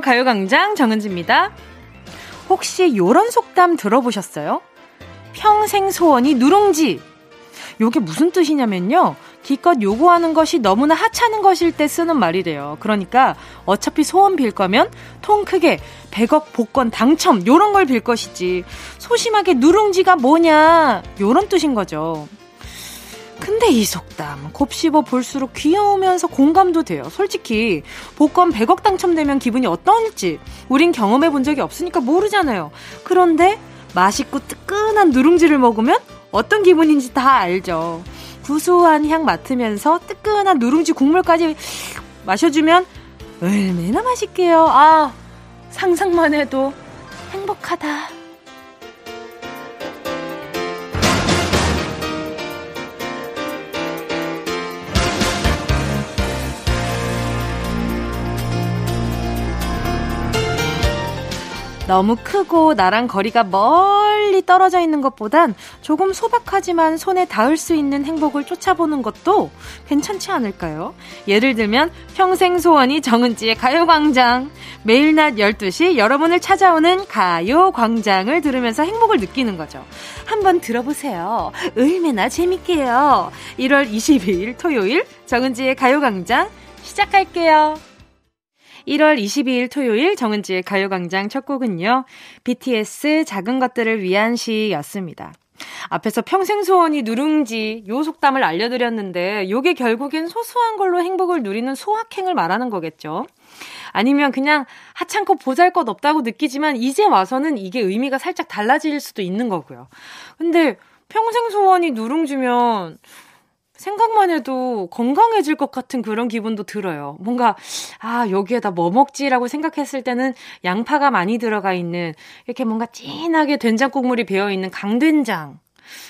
가요광장 정은지입니다. 혹시 요런 속담 들어보셨어요? 평생 소원이 누룽지. 요게 무슨 뜻이냐면요. 기껏 요구하는 것이 너무나 하찮은 것일 때 쓰는 말이래요. 그러니까 어차피 소원 빌 거면 통 크게 100억 복권 당첨 요런 걸 빌 것이지. 소심하게 누룽지가 뭐냐 요런 뜻인 거죠. 근데 이 속담 곱씹어 볼수록 귀여우면서 공감도 돼요. 솔직히 복권 100억 당첨되면 기분이 어떨지 우린 경험해 본 적이 없으니까 모르잖아요. 그런데 맛있고 뜨끈한 누룽지를 먹으면 어떤 기분인지 다 알죠. 구수한 향 맡으면서 뜨끈한 누룽지 국물까지 마셔주면 얼마나 맛있게요. 아, 상상만 해도 행복하다. 너무 크고 나랑 거리가 멀리 떨어져 있는 것보단 조금 소박하지만 손에 닿을 수 있는 행복을 쫓아보는 것도 괜찮지 않을까요? 예를 들면 평생 소원이 정은지의 가요광장. 매일 낮 12시 여러분을 찾아오는 가요광장을 들으면서 행복을 느끼는 거죠. 한번 들어보세요. 얼마나 재밌게요. 1월 22일 토요일 정은지의 가요광장 시작할게요. 1월 22일 토요일 정은지의 가요광장 첫 곡은요. BTS 작은 것들을 위한 시였습니다. 앞에서 평생 소원이 누룽지 요 속담을 알려드렸는데 요게 결국엔 소소한 걸로 행복을 누리는 소확행을 말하는 거겠죠. 아니면 그냥 하찮고 보잘 것 없다고 느끼지만 이제 와서는 이게 의미가 살짝 달라질 수도 있는 거고요. 근데 평생 소원이 누룽지면 생각만 해도 건강해질 것 같은 그런 기분도 들어요. 뭔가, 아, 여기에다 뭐 먹지라고 생각했을 때는 양파가 많이 들어가 있는, 이렇게 뭔가 진하게 된장 국물이 배어 있는 강된장.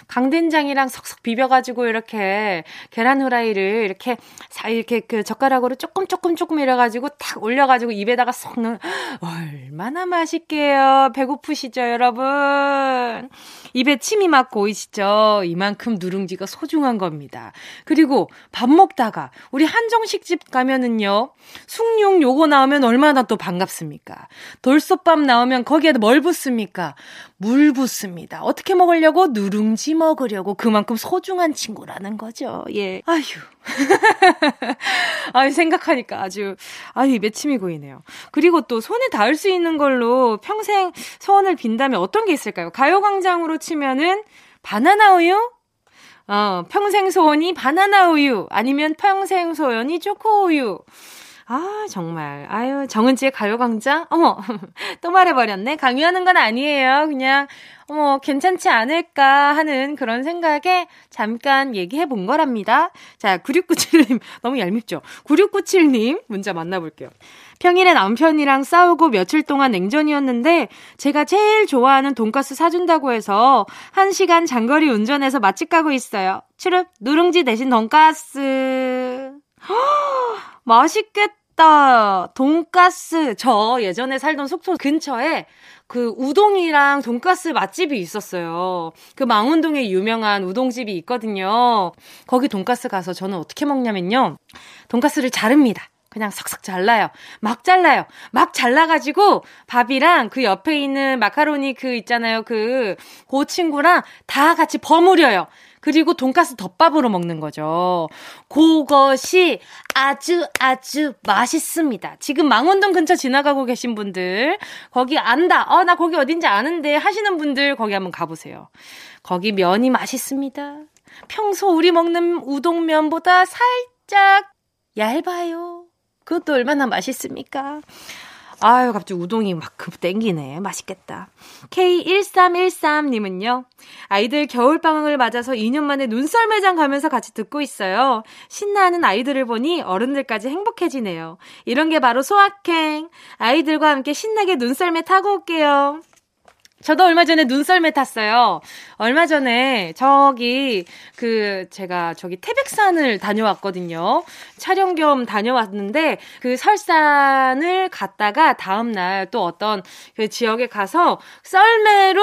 강된장이랑 석석 비벼가지고 이렇게 계란 후라이를 이렇게 사 이렇게 그 젓가락으로 조금 조금 조금 이래가지고 탁 올려가지고 입에다가 쏙 넣은 얼마나 맛있게요. 배고프시죠, 여러분? 입에 침이 막 고이시죠? 이만큼 누룽지가 소중한 겁니다. 그리고 밥 먹다가 우리 한정식집 가면은요, 숭늉 요거 나오면 얼마나 또 반갑습니까? 돌솥밥 나오면 거기에 뭘 붓습니까? 물 붓습니다. 어떻게 먹으려고? 누룽지 먹으려고 그만큼 소중한 친구라는 거죠. 예. 아휴. 아유, 생각하니까 아주, 아유, 매침이 고이네요. 그리고 또 손에 닿을 수 있는 걸로 평생 소원을 빈다면 어떤 게 있을까요? 가요광장으로 치면은 바나나 우유? 어, 평생 소원이 바나나 우유. 아니면 평생 소원이 초코 우유. 아, 정말. 아유, 정은지의 가요광장? 어머, 또 말해버렸네. 강요하는 건 아니에요. 그냥, 어머, 괜찮지 않을까 하는 그런 생각에 잠깐 얘기해 본 거랍니다. 자, 9697님, 너무 얄밉죠? 9697님, 문자 만나볼게요. 평일에 남편이랑 싸우고 며칠 동안 냉전이었는데 제가 제일 좋아하는 돈가스 사준다고 해서 1시간 장거리 운전해서 맛집 가고 있어요. 추릅 누룽지 대신 돈가스. 맛있겠다. 돈가스. 저 예전에 살던 속초 근처에 그 우동이랑 돈가스 맛집이 있었어요. 그 망원동에 유명한 우동집이 있거든요. 거기 돈가스 가서 저는 어떻게 먹냐면요. 돈가스를 자릅니다. 그냥 삭삭 잘라요. 막 잘라요. 막 잘라가지고 밥이랑 그 옆에 있는 마카로니 그 있잖아요. 그, 그 친구랑 다 같이 버무려요. 그리고 돈가스 덮밥으로 먹는 거죠. 그것이 아주 아주 맛있습니다. 지금 망원동 근처 지나가고 계신 분들, 거기 안다. 어, 나 거기 어딘지 아는데 하시는 분들 거기 한번 가보세요. 거기 면이 맛있습니다. 평소 우리 먹는 우동면보다 살짝 얇아요. 그것도 얼마나 맛있습니까? 아유, 갑자기 우동이 막급 땡기네. 맛있겠다. K1313님은요, 아이들 겨울방학을 맞아서 2년 만에 눈썰 매장 가면서 같이 듣고 있어요. 신나는 아이들을 보니 어른들까지 행복해지네요. 이런 게 바로 소확행. 아이들과 함께 신나게 눈썰매 타고 올게요. 저도 얼마 전에 눈썰매 탔어요. 얼마 전에 저기 그 제가 저기 태백산을 다녀왔거든요. 촬영 겸 다녀왔는데 그 설산을 갔다가 다음 날 또 어떤 그 지역에 가서 썰매로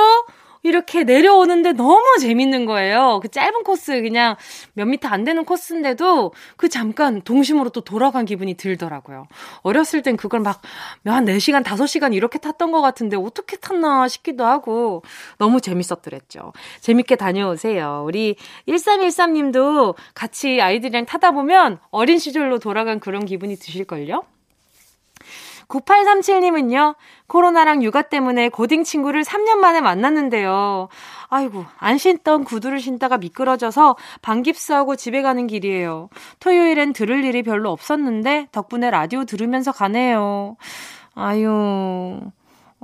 이렇게 내려오는데 너무 재밌는 거예요. 그 짧은 코스 그냥 몇 미터 안 되는 코스인데도 그 잠깐 동심으로 또 돌아간 기분이 들더라고요. 어렸을 땐 그걸 막 한 4시간, 5시간 이렇게 탔던 것 같은데 어떻게 탔나 싶기도 하고 너무 재밌었더랬죠. 재밌게 다녀오세요. 우리 1313 님도 같이 아이들이랑 타다 보면 어린 시절로 돌아간 그런 기분이 드실걸요? 9837님은요, 코로나랑 육아 때문에 고딩 친구를 3년 만에 만났는데요. 아이고, 안 신던 구두를 신다가 미끄러져서 반깁스하고 집에 가는 길이에요. 토요일엔 들을 일이 별로 없었는데, 덕분에 라디오 들으면서 가네요. 아유,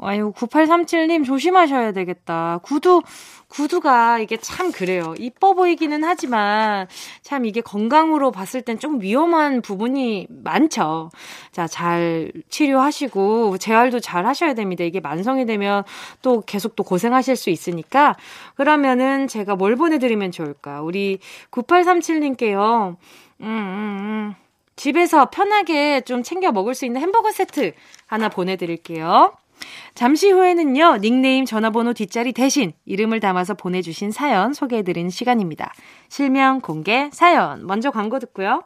아유, 9837님 조심하셔야 되겠다. 구두, 구두가 이게 참 그래요. 이뻐 보이기는 하지만 참 이게 건강으로 봤을 땐 좀 위험한 부분이 많죠. 자, 잘 치료하시고 재활도 잘 하셔야 됩니다. 이게 만성이 되면 또 계속 또 고생하실 수 있으니까 그러면은 제가 뭘 보내드리면 좋을까? 우리 9837님께요. 음, 음, 음. 집에서 편하게 좀 챙겨 먹을 수 있는 햄버거 세트 하나 보내드릴게요. 잠시 후에는요, 닉네임 전화번호 뒷자리 대신 이름을 담아서 보내주신 사연 소개해드리는 시간입니다. 실명 공개 사연. 먼저 광고 듣고요.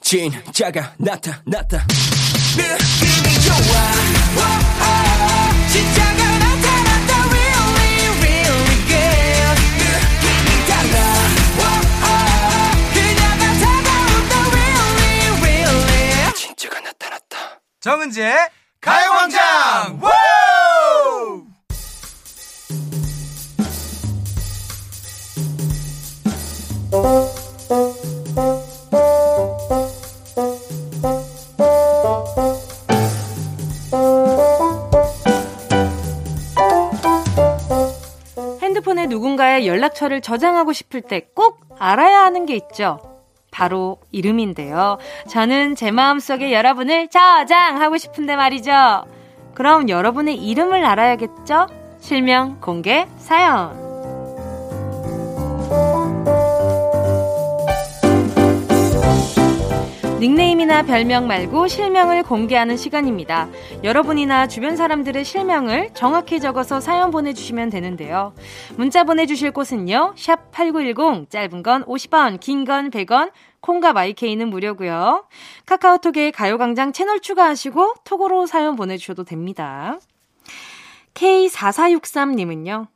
진짜가 나타났다. 느낌이 좋아. 오, 진짜가 나타났다. Really, really good. 느낌이 달라. 오, 그녀가 다가온다. Really, really. 진짜가 나타났다. 정은지의 가요광장! 핸드폰에 누군가의 연락처를 저장하고 싶을 때 꼭 알아야 하는 게 있죠. 바로 이름인데요. 저는 제 마음속에 여러분을 저장하고 싶은데 말이죠. 그럼 여러분의 이름을 알아야겠죠? 실명 공개 사연. 닉네임이나 별명 말고 실명을 공개하는 시간입니다. 여러분이나 주변 사람들의 실명을 정확히 적어서 사연 보내주시면 되는데요. 문자 보내주실 곳은요. 샵 8910, 짧은 건 50원, 긴 건 100원, 콩과 마이케이는 무료고요. 카카오톡에 가요광장 채널 추가하시고 톡으로 사연 보내주셔도 됩니다. K4463님은요.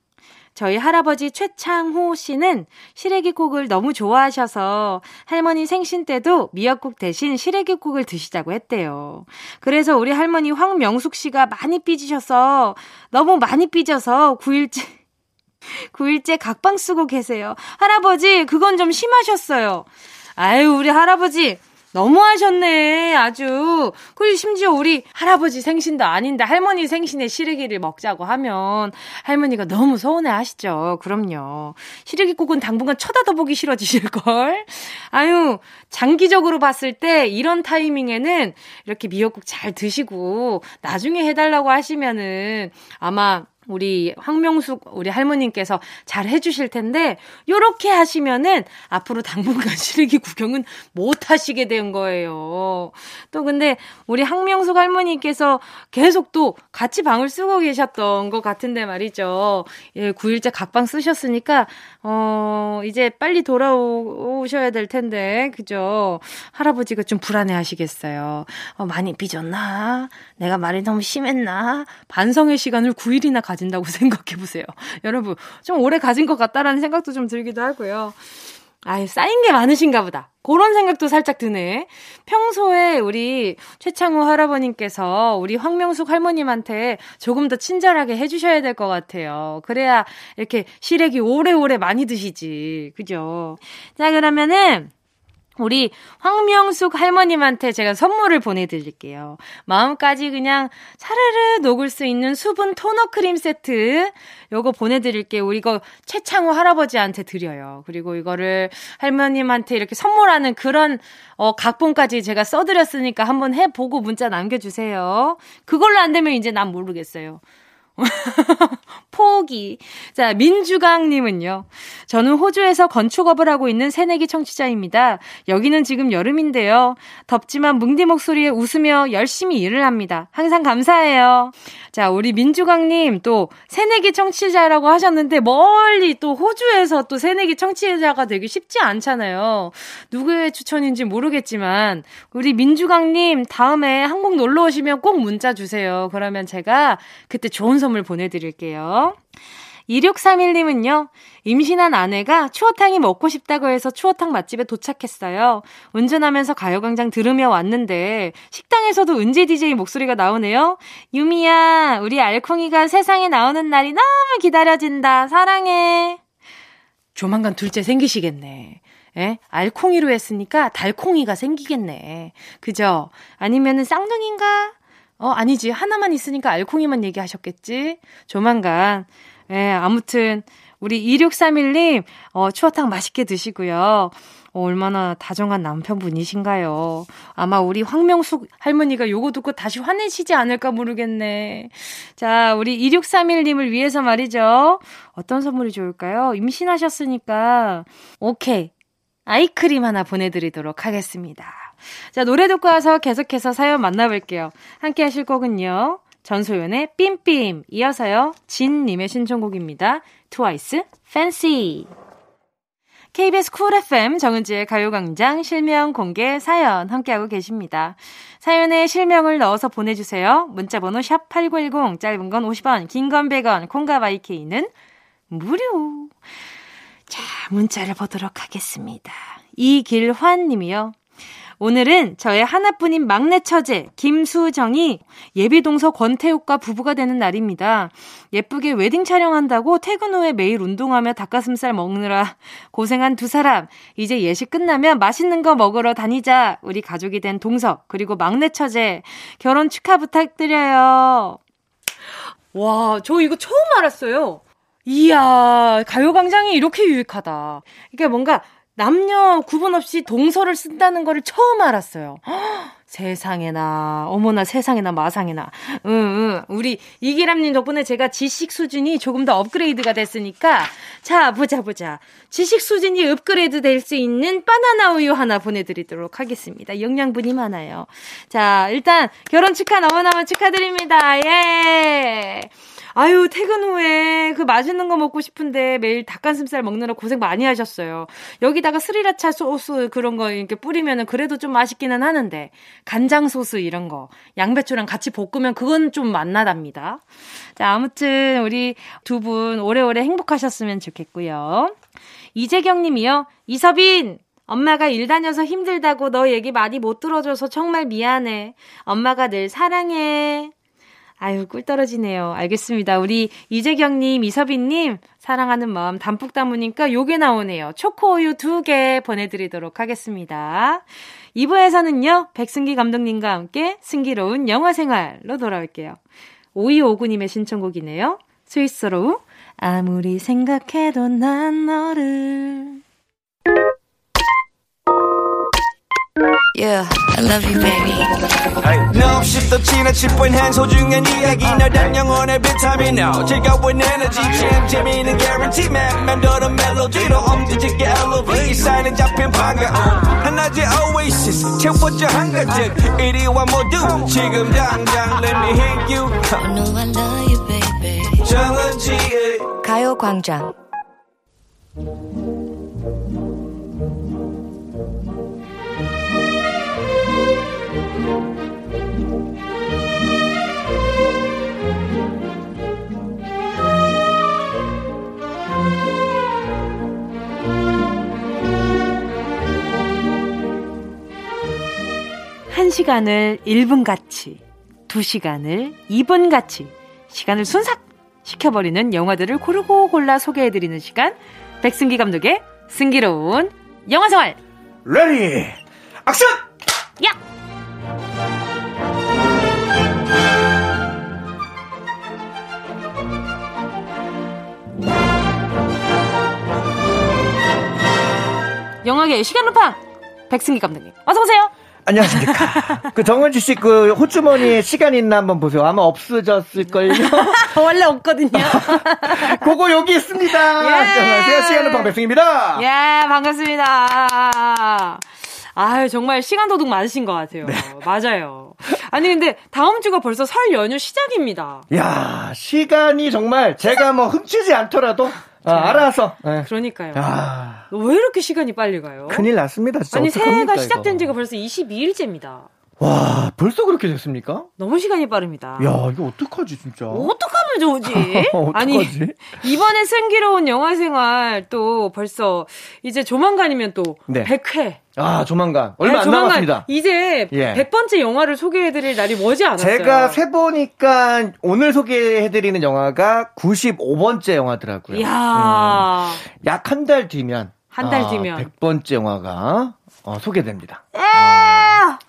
저희 할아버지 최창호 씨는 시래기국을 너무 좋아하셔서 할머니 생신 때도 미역국 대신 시래기국을 드시자고 했대요. 그래서 우리 할머니 황명숙 씨가 많이 삐지셔서 너무 많이 삐져서 9일째 9일째 각방 쓰고 계세요. 할아버지, 그건 좀 심하셨어요. 아유, 우리 할아버지, 너무하셨네, 아주. 그리고 심지어 우리 할아버지 생신도 아닌데 할머니 생신에 시래기를 먹자고 하면 할머니가 너무 서운해 하시죠. 그럼요. 시래기국은 당분간 쳐다도 보기 싫어지실걸? 아유, 장기적으로 봤을 때 이런 타이밍에는 이렇게 미역국 잘 드시고 나중에 해달라고 하시면은 아마 우리 황명숙 우리 할머님께서 잘 해주실 텐데 요렇게 하시면은 앞으로 당분간 시래기 구경은 못 하시게 된 거예요. 또 근데 우리 황명숙 할머니께서 계속 또 같이 방을 쓰고 계셨던 것 같은데 말이죠. 예, 9일째 각방 쓰셨으니까 어 이제 빨리 돌아오셔야 될 텐데 그죠? 할아버지가 좀 불안해 하시겠어요. 어, 많이 삐졌나? 내가 말이 너무 심했나? 반성의 시간을 9일이나 가 가진다고 생각해 보세요. 여러분, 좀 오래 가진 것 같다라는 생각도 좀 들기도 하고요. 아유, 쌓인 게 많으신가 보다. 그런 생각도 살짝 드네. 평소에 우리 최창호 할아버님께서 우리 황명숙 할머님한테 조금 더 친절하게 해주셔야 될 것 같아요. 그래야 이렇게 시래기 오래오래 많이 드시지. 그죠? 자, 그러면은 우리 황명숙 할머님한테 제가 선물을 보내드릴게요. 마음까지 그냥 사르르 녹을 수 있는 수분 토너 크림 세트. 요거 보내드릴게요. 우리 이거 최창호 할아버지한테 드려요. 그리고 이거를 할머님한테 이렇게 선물하는 그런, 어, 각본까지 제가 써드렸으니까 한번 해보고 문자 남겨주세요. 그걸로 안 되면 이제 난 모르겠어요. 포기. 자, 민주강님은요. 저는 호주에서 건축업을 하고 있는 새내기 청취자입니다. 여기는 지금 여름인데요. 덥지만 뭉디 목소리에 웃으며 열심히 일을 합니다. 항상 감사해요. 자, 우리 민주강님 또 새내기 청취자라고 하셨는데 멀리 또 호주에서 또 새내기 청취자가 되기 쉽지 않잖아요. 누구의 추천인지 모르겠지만 우리 민주강님 다음에 한국 놀러 오시면 꼭 문자 주세요. 그러면 제가 그때 좋은 선물 보내드릴게요. 2631님은요, 임신한 아내가 추어탕이 먹고 싶다고 해서 추어탕 맛집에 도착했어요. 운전하면서 가요광장 들으며 왔는데, 식당에서도 은지 DJ 목소리가 나오네요. 유미야, 우리 알콩이가 세상에 나오는 날이 너무 기다려진다. 사랑해. 조만간 둘째 생기시겠네. 예? 알콩이로 했으니까 달콩이가 생기겠네. 그죠? 아니면은 쌍둥이인가? 어, 아니지. 하나만 있으니까 알콩이만 얘기하셨겠지? 조만간. 예, 아무튼, 우리 2631님, 어, 추어탕 맛있게 드시고요. 어, 얼마나 다정한 남편분이신가요? 아마 우리 황명숙 할머니가 요거 듣고 다시 화내시지 않을까 모르겠네. 자, 우리 2631님을 위해서 말이죠. 어떤 선물이 좋을까요? 임신하셨으니까, 오케이. 아이크림 하나 보내드리도록 하겠습니다. 자, 노래 듣고 와서 계속해서 사연 만나볼게요. 함께 하실 곡은요. 전소연의 삠삠 이어서요. 진님의 신청곡입니다. 트와이스 팬시 KBS 쿨 FM 정은지의 가요광장 실명 공개 사연 함께하고 계십니다. 사연에 실명을 넣어서 보내주세요. 문자번호 샵8910 짧은 건 50원 긴 건 100원 콩과 마이케이는 무료. 자 문자를 보도록 하겠습니다. 이길환 님이요. 오늘은 저의 하나뿐인 막내 처제 김수정이 예비동서 권태욱과 부부가 되는 날입니다. 예쁘게 웨딩 촬영한다고 퇴근 후에 매일 운동하며 닭가슴살 먹느라 고생한 두 사람. 이제 예식 끝나면 맛있는 거 먹으러 다니자. 우리 가족이 된 동서 그리고 막내 처제 결혼 축하 부탁드려요. 와, 저 이거 처음 알았어요. 이야, 가요광장이 이렇게 유익하다. 이게 뭔가 남녀 구분 없이 동서를 쓴다는 거를 처음 알았어요. 허, 세상에나, 어머나 세상에나 마상에나. 응, 응. 우리 이기람님 덕분에 제가 지식 수준이 조금 더 업그레이드가 됐으니까. 자, 보자, 보자. 지식 수준이 업그레이드 될 수 있는 바나나 우유 하나 보내드리도록 하겠습니다. 영양분이 많아요. 자, 일단 결혼 축하 너무너무 축하드립니다. 예! 아유, 퇴근 후에 그 맛있는 거 먹고 싶은데 매일 닭가슴살 먹느라 고생 많이 하셨어요. 여기다가 스리라차 소스 그런 거 이렇게 뿌리면은 그래도 좀 맛있기는 하는데, 간장 소스 이런 거, 양배추랑 같이 볶으면 그건 좀 맛나답니다. 자, 아무튼 우리 두 분 오래오래 행복하셨으면 좋겠고요. 이재경 님이요. 이서빈! 엄마가 일 다녀서 힘들다고 너 얘기 많이 못 들어줘서 정말 미안해. 엄마가 늘 사랑해. 아유, 꿀 떨어지네요. 알겠습니다. 우리 이재경님, 이서빈님, 사랑하는 마음 담뿍 담으니까 요게 나오네요. 초코우유 두 개 보내드리도록 하겠습니다. 2부에서는요, 백승기 감독님과 함께 승기로운 영화 생활로 돌아올게요. 5259님의 신청곡이네요. 스위스로우, 아무리 생각해도 난 너를. Yeah, I love you, baby. Hey. No, 없이 또 지나칠 뻔한 소중한 이야기. 너란 영혼의 비타민 O 즐거운 에너지 참 재미있는 guarantee man. 맘대로 멜로디로 엄지짓게 elevate 이 사인은 잡힌 반가움 하나의 oasis 채워져 한가득 이리와 모두 지금 당장 let me hit you. I know I love you, baby. 정은지의 가요광장 시간을 1분 같이, 2시간을 2분 같이, 시간을 순삭 시켜버리는 영화들을 고르고 골라 소개해드리는 시간, 백승기 감독의 승기로운 영화생활! Ready! Action! 야! 영화계 시간 루팡 백승기 감독님 어서 오세요. 안녕하십니까. 그 정은지 씨 그 호주머니에 시간 있나 한번 보세요. 아마 없어졌을걸요. 원래 없거든요. 그거 여기 있습니다. 예. 안녕하세요. 시간은 방백승입니다. 예, 반갑습니다. 아유, 정말 시간 도둑 맞으신 것 같아요. 네. 맞아요. 아니, 근데 다음 주가 벌써 설 연휴 시작입니다. 야 시간이 정말 제가 뭐 훔치지 않더라도 아, 알아서. 네. 그러니까요. 아. 왜 이렇게 시간이 빨리 가요? 큰일 났습니다. 진짜 아니, 새해가 시작된 지가 벌써 22일째입니다. 와, 벌써 그렇게 됐습니까? 너무 시간이 빠릅니다. 야, 이거 어떡하지, 진짜. 어떡하 면 좋지? 아니, 이번에 승기로운 영화 생활 또 벌써 이제 조만간이면 또 네. 100회. 아, 조만간. 얼마 네, 안 조만간 남았습니다. 이제 예. 100번째 영화를 소개해드릴 날이 머지 않았어요. 제가 세보니까 오늘 소개해드리는 영화가 95번째 영화더라고요. 이야. 음, 약한 달 뒤면. 한 달 뒤면. 아, 100번째 영화가 어, 소개됩니다. 아~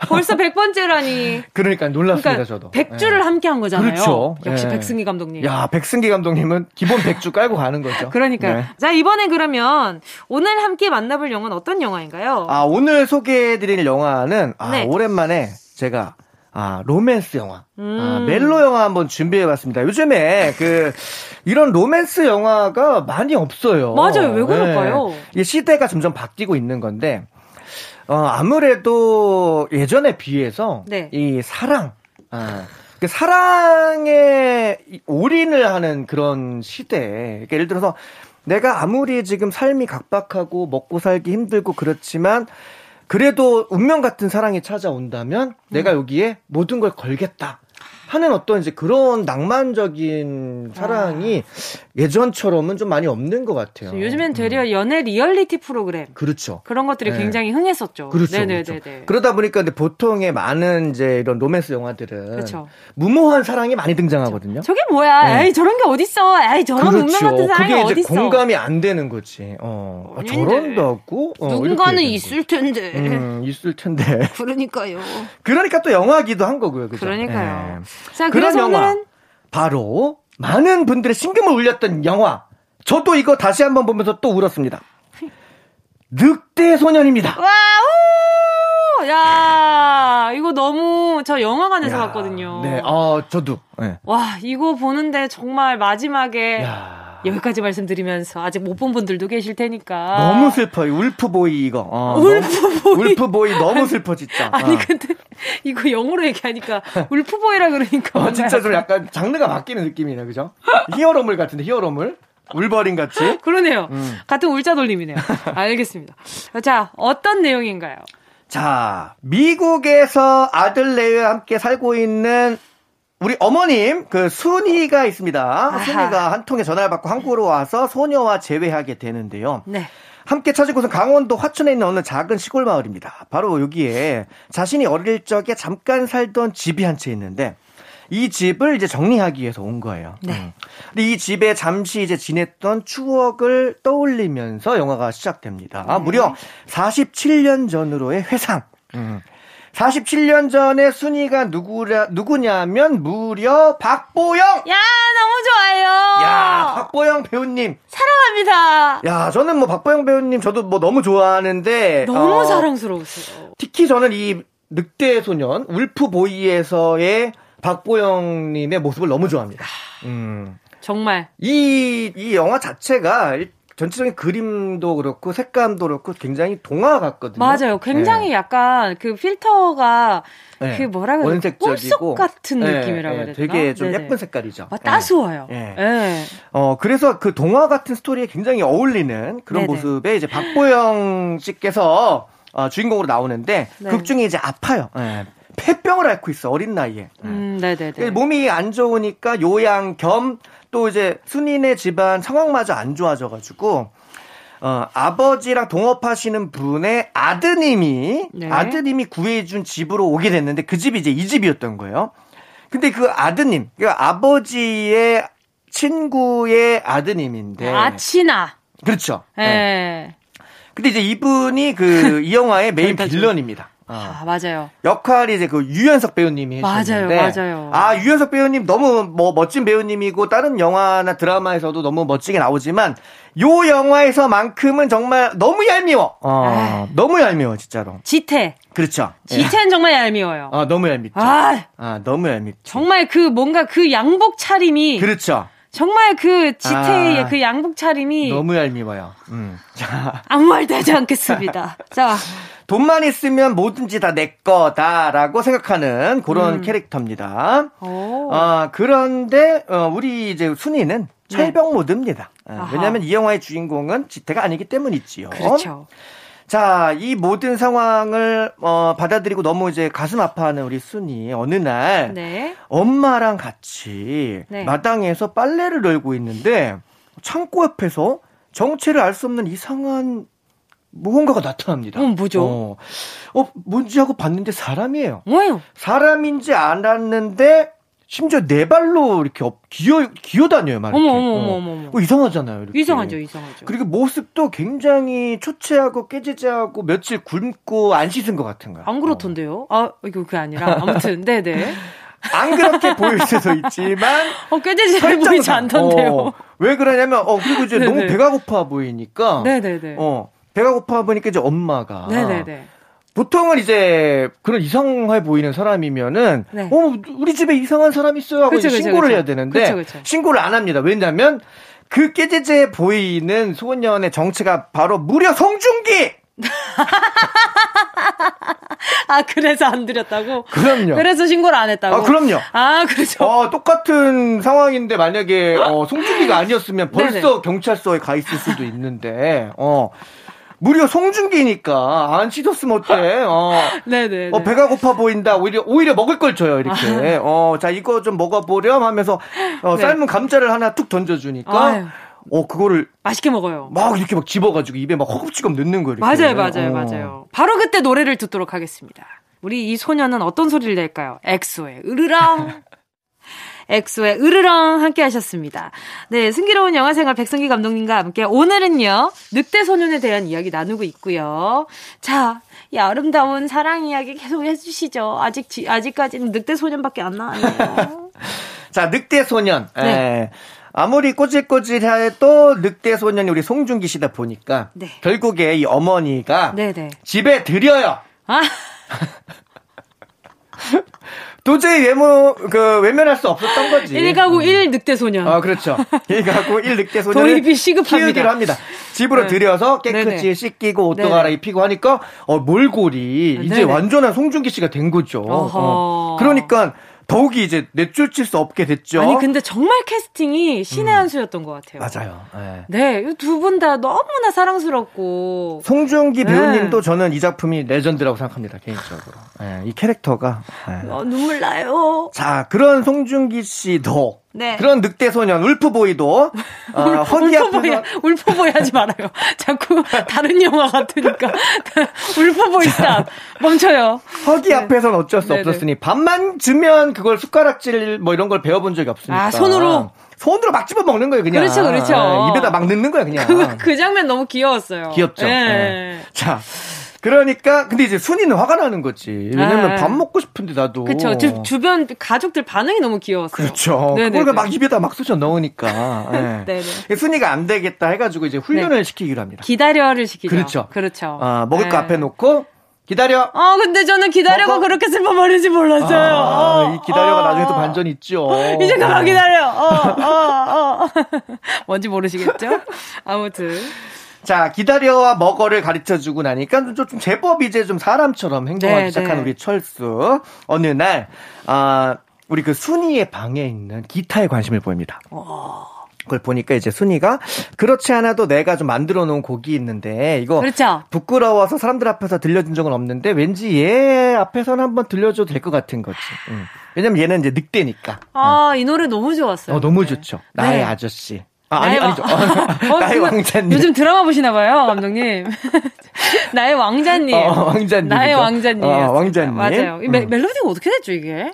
벌써 100번째라니. 그러니까 놀랐습니다, 그러니까 저도. 100주를 예. 함께 한 거잖아요. 그렇죠. 역시 예. 백승기 감독님. 야, 백승기 감독님은 기본 100주 깔고 가는 거죠. 그러니까요. 네. 자, 이번에 그러면 오늘 함께 만나볼 영화는 어떤 영화인가요? 아, 오늘 소개해드릴 영화는 아, 네. 오랜만에 제가 아, 로맨스 영화. 아, 음. 아, 멜로 영화 한번 준비해 봤습니다. 요즘에 그 이런 로맨스 영화가 많이 없어요. 맞아요. 왜 그럴까요? 네. 시대가 점점 바뀌고 있는 건데 어, 아무래도 예전에 비해서 네. 이 사랑, 아, 그 사랑에 올인을 하는 그런 시대. 그러니까 예를 들어서 내가 아무리 지금 삶이 각박하고 먹고 살기 힘들고 그렇지만 그래도 운명 같은 사랑이 찾아온다면 음. 내가 여기에 모든 걸 걸겠다. 하는 어떤 이제 그런 낭만적인 사랑이 아. 예전처럼은 좀 많이 없는 것 같아요. 요즘엔 되려 음. 연애 리얼리티 프로그램. 그렇죠. 그런 것들이 네. 굉장히 흥했었죠. 그렇죠. 네네네. 그렇죠. 그러다 보니까 근데 보통의 많은 이제 이런 로맨스 영화들은 그렇죠. 무모한 사랑이 많이 등장하거든요. 저게 뭐야? 네. 에이 저런 게 어딨어? 에이 저런 그렇죠. 운명 같은 사랑이 그게 이제 어딨어? 공감이 안 되는 거지. 어, 아, 저런다고? 어, 누군가는 있을 텐데. 음, 있을 텐데. 그러니까요. 그러니까 또 영화기도 한 거고요. 그죠? 그러니까요. 네. 자, 그런 영화. 바로 많은 분들의 심금을 울렸던 영화. 저도 이거 다시 한번 보면서 또 울었습니다. 늑대 소년입니다. 와우! 야, 이거 너무 저 영화관에서 야, 봤거든요. 네, 어, 저도. 네. 와, 이거 보는데 정말 마지막에 야. 여기까지 말씀드리면서 아직 못 본 분들도 계실 테니까. 너무 슬퍼요. Wolf Boy 이거. 어, Wolf Boy. Wolf Boy 너무 슬퍼 진짜. 아니 어. 근데 이거 영어로 얘기하니까 울프보이라 그러니까. 어, 진짜 좀 약간 장르가 바뀌는 느낌이네, 그죠? 히어로물 같은데 히어로물. 울버린 같이. 그러네요. 음. 같은 울자 돌림이네요. 알겠습니다. 자, 어떤 내용인가요? 자, 미국에서 아들내와 함께 살고 있는 우리 어머님 그 순이가 있습니다. 아하. 순이가 한 통의 전화를 받고 한국으로 와서 소녀와 재회하게 되는데요. 네. 함께 찾은 곳은 강원도 화천에 있는 어느 작은 시골 마을입니다. 바로 여기에 자신이 어릴 적에 잠깐 살던 집이 한 채 있는데 이 집을 이제 정리하기 위해서 온 거예요. 네. 음. 근데 이 집에 잠시 이제 지냈던 추억을 떠올리면서 영화가 시작됩니다. 네. 무려 47년 전으로의 회상. 음. 47년 전에 순위가 누구냐, 누구냐면 무려 박보영! 야, 너무 좋아요! 야, 박보영 배우님. 사랑합니다! 야, 저는 뭐 박보영 배우님 저도 뭐 너무 좋아하는데. 너무 어, 사랑스러우세요. 특히 저는 이 늑대 소년, 울프보이에서의 박보영님의 모습을 너무 좋아합니다. 음. 정말. 이, 이 영화 자체가 전체적인 그림도 그렇고 색감도 그렇고 굉장히 동화 같거든요. 맞아요. 굉장히 네. 약간 그 필터가 네. 그 뭐라 그래야 원색적이고 같은 네. 느낌이라고 해야 되나? 되게 좀 네네. 예쁜 색깔이죠. 아, 따스워요. 네. 네. 어 그래서 그 동화 같은 스토리에 굉장히 어울리는 그런 네네. 모습에 이제 박보영 씨께서 어, 주인공으로 나오는데 네. 극 중에 이제 아파요. 네. 폐병을 앓고 있어 어린 나이에. 음, 네네네. 몸이 안 좋으니까 요양 겸 또 이제 순인의 집안 상황마저 안 좋아져가지고 어, 아버지랑 동업하시는 분의 아드님이 네. 아드님이 구해준 집으로 오게 됐는데 그 집이 이제 이 집이었던 거예요. 근데 그 아드님, 그러니까 아버지의 친구의 아드님인데 아치나 그렇죠. 네. 네. 근데 이제 이분이 그 이 영화의 메인 빌런입니다. 아, 맞아요. 역할이 이제 그 유연석 배우님이 해주셨는데 맞아요, 맞아요. 아 유연석 배우님 너무 뭐 멋진 배우님이고 다른 영화나 드라마에서도 너무 멋지게 나오지만 요 영화에서만큼은 정말 너무 얄미워. 어, 너무 얄미워 진짜로. 지태. 그렇죠. 지태는 예. 정말 얄미워요. 아 너무 얄밉죠. 아, 아 너무 얄밉죠. 정말 그 뭔가 그 양복 차림이 그렇죠. 정말 그 지태의 아, 그 양복 차림이 너무 얄미워요. 음. 자. 아무 말도 하지 않겠습니다. 자. 돈만 있으면 뭐든지 다 내 거다라고 생각하는 그런 음. 캐릭터입니다. 오. 어, 그런데 어, 우리 이제 순이는 네. 철벽 모드입니다. 어, 왜냐하면 이 영화의 주인공은 지태가 아니기 때문이지요. 그렇죠. 자, 이 모든 상황을 어, 받아들이고 너무 이제 가슴 아파하는 우리 순이 어느 날 네. 엄마랑 같이 네. 마당에서 빨래를 널고 있는데 창고 옆에서 정체를 알 수 없는 이상한 무언가가 나타납니다. 음, 뭐죠? 어, 어, 뭔지 하고 봤는데 사람이에요. 뭐예요? 사람인지 알았는데 심지어 네 발로 이렇게 기어 기어 다녀요, 막. 어머 어머 어머 어머. 어, 이상하잖아요, 이렇게. 이상하죠, 이상하죠. 그리고 모습도 굉장히 초췌하고 깨지지하고 며칠 굶고 안 씻은 것 같은 거야. 안 그렇던데요? 어. 아, 이거 그게 아니라 아무튼 네, 네. 안 그렇게 보일 수도 있지만 어 깨지지 보이지 않던데요. 어, 왜 그러냐면 어 그리고 이제 네네. 너무 배가 고파 보이니까 네네네. 어 배가 고파 보니까 이제 엄마가 네네네. 보통은 이제 그런 이상해 보이는 사람이면은 네. 어 우리 집에 이상한 사람 있어요 하고 그쵸, 그쵸, 신고를 그쵸. 해야 되는데 신고를 안 합니다. 왜냐면 그 깨제제 보이는 소년의 정체가 바로 무려 성중기. 아 그래서 안 드렸다고? 그럼요. 그래서 신고를 안 했다고? 아 그럼요. 아 그렇죠. 어 똑같은 상황인데 만약에 어, 송중기가 아니었으면 벌써. 경찰서에 가 있을 수도 있는데 어 무려 송중기니까 안 씻었으면 어때? 어. 네네. 어, 배가 고파 보인다. 오히려 오히려 먹을 걸 줘요 이렇게. 아. 어, 자 이거 좀 먹어보렴 하면서 어, 네. 삶은 감자를 하나 툭 던져주니까. 아유. 어 그거를 맛있게 먹어요. 막 이렇게 막 집어가지고 입에 막 허겁지겁 넣는 거예요. 맞아요, 맞아요, 어. 맞아요. 바로 그때 노래를 듣도록 하겠습니다. 우리 이 소녀는 어떤 소리를 낼까요? 엑소의 으르렁. 엑소의 으르렁 함께 하셨습니다. 네, 승기로운 영화 생활 백승기 감독님과 함께 오늘은요, 늑대 소년에 대한 이야기 나누고 있고요. 자, 이 아름다운 사랑 이야기 계속 해주시죠. 아직, 아직까지는 늑대 소년밖에 안 나왔네요. 자, 늑대 소년. 네. 에, 아무리 꼬질꼬질해도 늑대 소년이 우리 송중기 씨다 보니까 네. 결국에 이 어머니가 네네. 네. 집에 들여요. 아. 도저히 외모 그 외면할 수 없었던 거지. 1가구 1 늑대 소년. 아 그렇죠. 1가구 1 늑대 소년. 도입이 시급합니다. 키우기로 합니다. 집으로 네. 들여서 깨끗이 네네. 씻기고 옷도 네네. 갈아입히고 하니까 어 몰골이 이제 네네. 완전한 송중기 씨가 된 거죠. 어. 그러니까 더욱이 이제 내쫓을 수 없게 됐죠. 아니 근데 정말 캐스팅이 신의 한 음. 수였던 것 같아요. 맞아요. 네, 네 두 분 다 너무나 사랑스럽고. 송중기 네. 배우님도 저는 이 작품이 레전드라고 생각합니다 개인적으로. 네, 이 캐릭터가 네. 어, 눈물 나요. 자 그런 송중기 씨도 네. 그런 늑대 소년 Wolf Boy도 어, Wolf Boy Wolf Boy 하지 말아요. 자꾸 다른 영화 같으니까 Wolf Boy stop 멈춰요. 허기 네. 앞에서는 어쩔 수 네네. 없었으니 밥만 주면 그걸 숟가락질 뭐 이런 걸 배워본 적이 없으니까. 아 손으로 손으로 막 집어 먹는 거예요, 그냥. 그렇죠, 그렇죠. 네, 입에다 막 넣는 거야, 그냥. 그, 그 장면 너무 귀여웠어요. 귀엽죠. 네. 네. 자, 그러니까 근데 이제 순이는 화가 나는 거지. 왜냐면 네. 밥 먹고 싶은데 나도. 그렇죠. 주, 주변 가족들 반응이 너무 귀여웠어요. 그렇죠. 그걸 막 입에다 막 쑤셔 넣으니까. 네. 네네. 순이가 안 되겠다 해가지고 이제 훈련을 네. 시키기로 합니다. 기다려를 시키죠. 그렇죠. 그렇죠. 아 먹을 네. 거 앞에 놓고 기다려. 아, 근데 저는 기다려가 먹어? 그렇게 슬퍼 말인지 몰랐어요. 아, 어, 이 기다려가 어, 나중에 또 반전 있죠. 이제 그만 기다려. 어, 어, 어. 뭔지 모르시겠죠? 아무튼. 자, 기다려와 먹어를 가르쳐 주고 나니까 좀, 좀 제법 이제 좀 사람처럼 행동하기 네, 시작한 네. 우리 철수. 어느 날, 아, 우리 그 순이의 방에 있는 기타에 관심을 보입니다. 그걸 보니까 이제 순이가 그렇지 않아도 내가 좀 만들어 놓은 곡이 있는데 이거 그렇죠. 부끄러워서 사람들 앞에서 들려준 적은 없는데 왠지 얘 앞에서는 한번 들려줘도 될 것 같은 거지. 응. 왜냐면 얘는 이제 늑대니까. 아, 응. 이 노래 너무 좋았어요. 어, 너무 좋죠. 나의 네. 아저씨. 아, 아니, 아니죠. 어, 나의 왕자님. 요즘 드라마 보시나봐요, 감독님. 나의 왕자님. 어, 왕자님. 나의 왕자님. 어, 왕자님. 맞아요. 음. 멜, 멜로디가 어떻게 됐죠, 이게?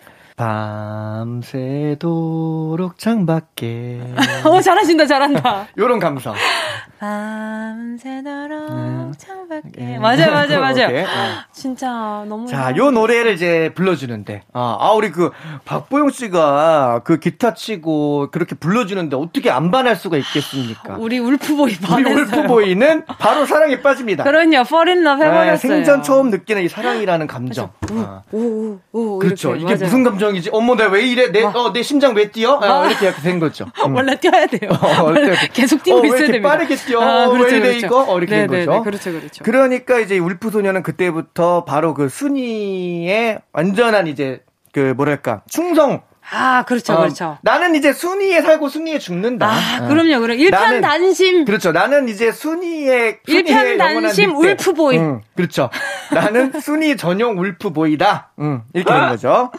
밤새도록 창밖에. 어, 잘하신다, 잘한다. 요런 감성. 밤새도록 음. 창밖에. 네. 맞아요, 맞아요, 맞아요. 네. 진짜 너무. 자, 요 노래를 이제 불러주는데. 아, 아, 우리 그 박보영 씨가 그 기타 치고 그렇게 불러주는데 어떻게 안 반할 수가 있겠습니까? 우리 울프보이 반했어요. 우리 울프보이는 바로 사랑에 빠집니다. 그럼요, fall 해버렸어요. 네, 생전 처음 느끼는 이 사랑이라는 감정. 아. 오, 오, 오, 그렇죠. 이게 맞아요. 무슨 감정이지? 어머, 나 왜 이래? 내, 어, 내 심장 왜 뛰어? 아, 이렇게 된 거죠. 음. 원래 뛰어야 돼요. 어, 계속 뛰고 어, 있어야 됩니다. 빠르게 뛰어? 아, 그렇죠, 왜 이래 그렇죠. 이거? 어, 이렇게 된 거죠. 그렇죠, 그렇죠. 그러니까 이제 울프 소녀는 그때부터 바로 그 순이의 완전한 이제 그 뭐랄까 충성 아, 그렇죠, 어, 그렇죠. 나는 이제 순위에 살고 순위에 죽는다. 아, 어. 그럼요, 그럼 일편단심. 그렇죠. 나는 이제 순위에 일편단심 울프보이. 응, 그렇죠. 나는 순위 전용 울프보이다. 응, 이렇게 되는 거죠.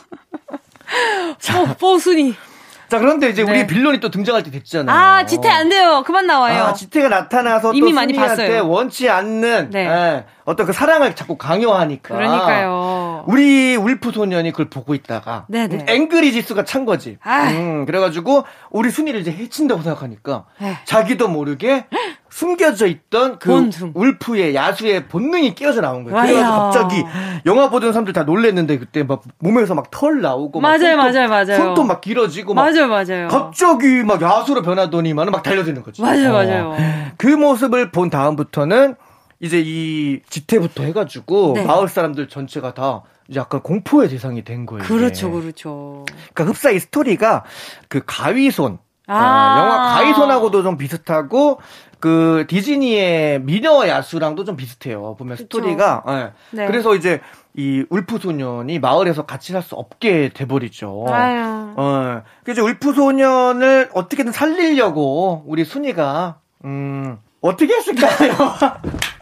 자, 뽀순이. 자, 그런데 이제 네. 우리 빌런이 또 등장할 때 됐잖아요. 아, 지태 안 돼요. 그만 나와요. 아, 지태가 나타나서 이미 많이 봤어요. 원치 않는 네. 예, 어떤 그 사랑을 자꾸 강요하니까. 그러니까요. 우리 울프 소년이 그걸 보고 있다가 네네. 네. 앵그리 지수가 찬 거지. 음, 그래가지고 우리 순이를 이제 해친다고 생각하니까 에이. 네. 자기도 모르게 숨겨져 있던 그 본능. 울프의 야수의 본능이 깨어져 나온 거예요. 그래서 갑자기 영화 보던 사람들 다 놀랬는데 그때 막 몸에서 막 털 나오고 맞아요, 막 손톱, 맞아요, 맞아요. 손톱 막 길어지고 막 맞아요, 맞아요. 갑자기 막 야수로 변하더니만 막 달려드는 거지. 맞아요, 어. 맞아요. 그 모습을 본 다음부터는 이제 이 지태부터 해가지고 네. 마을 사람들 전체가 다 약간 공포의 대상이 된 거예요. 그렇죠. 그렇죠. 그러니까 흡사 이 스토리가 그 가위손 아~ 어, 영화 가위손하고도 좀 비슷하고 그 디즈니의 미녀 야수랑도 좀 비슷해요. 보면 그쵸. 스토리가. 네. 네. 그래서 이제 이 울프 소년이 마을에서 같이 살 수 없게 돼버리죠. 아유. 어. 그래서 울프 소년을 어떻게든 살리려고 우리 순이가 음 어떻게 했을까요?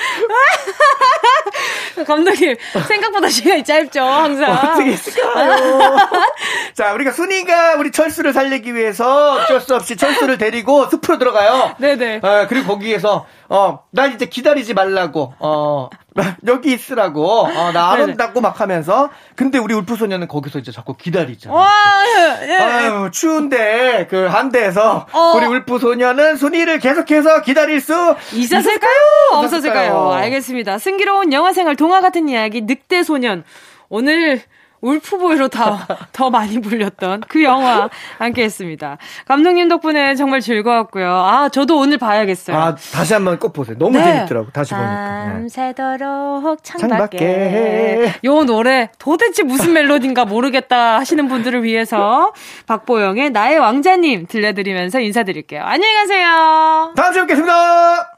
감독님 생각보다 시간이 짧죠 항상 어떻게 했을까요? 자 우리가 순이가 우리 철수를 살리기 위해서 어쩔 수 없이 철수를 데리고 숲으로 들어가요. 네네. 어, 그리고 거기에서 어나 이제 기다리지 말라고 어 여기 있으라고 어, 나 안 온다고 막 하면서 근데 우리 울프 소녀는 거기서 이제 자꾸 기다리잖아. 와, 예, 예. 아유 추운데 그 한대에서 어. 우리 울프 소녀는 순이를 계속해서 기다릴 수 있었을까요? 없었을까요? 알겠습니다. 승기로운 영화 생활 동화 같은 이야기 늑대 소년 오늘 울프보이로 더, 더 많이 불렸던 그 영화 함께 했습니다. 감독님 덕분에 정말 즐거웠고요. 아, 저도 오늘 봐야겠어요. 아, 다시 한번 꼭 보세요. 너무 네. 재밌더라고, 다시 보니까. 네. 밤새도록 창밖에. 창밖에. 요 노래 도대체 무슨 멜로디인가 모르겠다 하시는 분들을 위해서 박보영의 나의 왕자님 들려드리면서 인사드릴게요. 안녕히 가세요. 다음 주에 뵙겠습니다.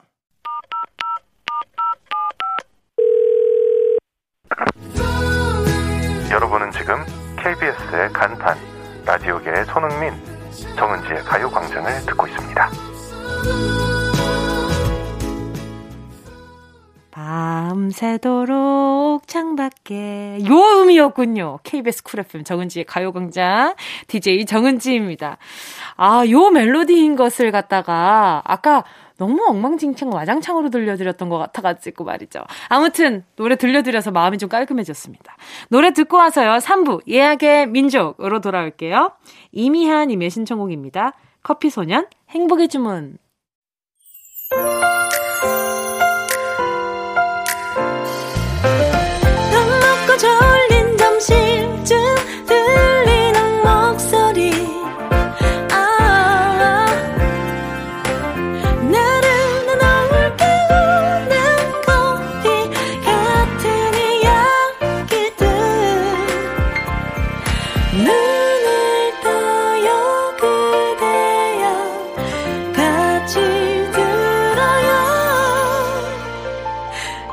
여러분은 지금 KBS의 간판, 라디오계의 손흥민, 정은지의 가요광장을 듣고 있습니다. 밤새도록 창밖에 요 음이었군요. KBS 쿨 FM 정은지의 가요광장 DJ 정은지입니다. 아, 요 멜로디인 것을 갖다가 아까 너무 엉망진창 와장창으로 들려드렸던 것 같아가지고 말이죠. 아무튼 노래 들려드려서 마음이 좀 깔끔해졌습니다. 노래 듣고 와서요. 3부 예약의 민족으로 돌아올게요. 이미하님의 신청곡입니다. 커피소년 행복의 주문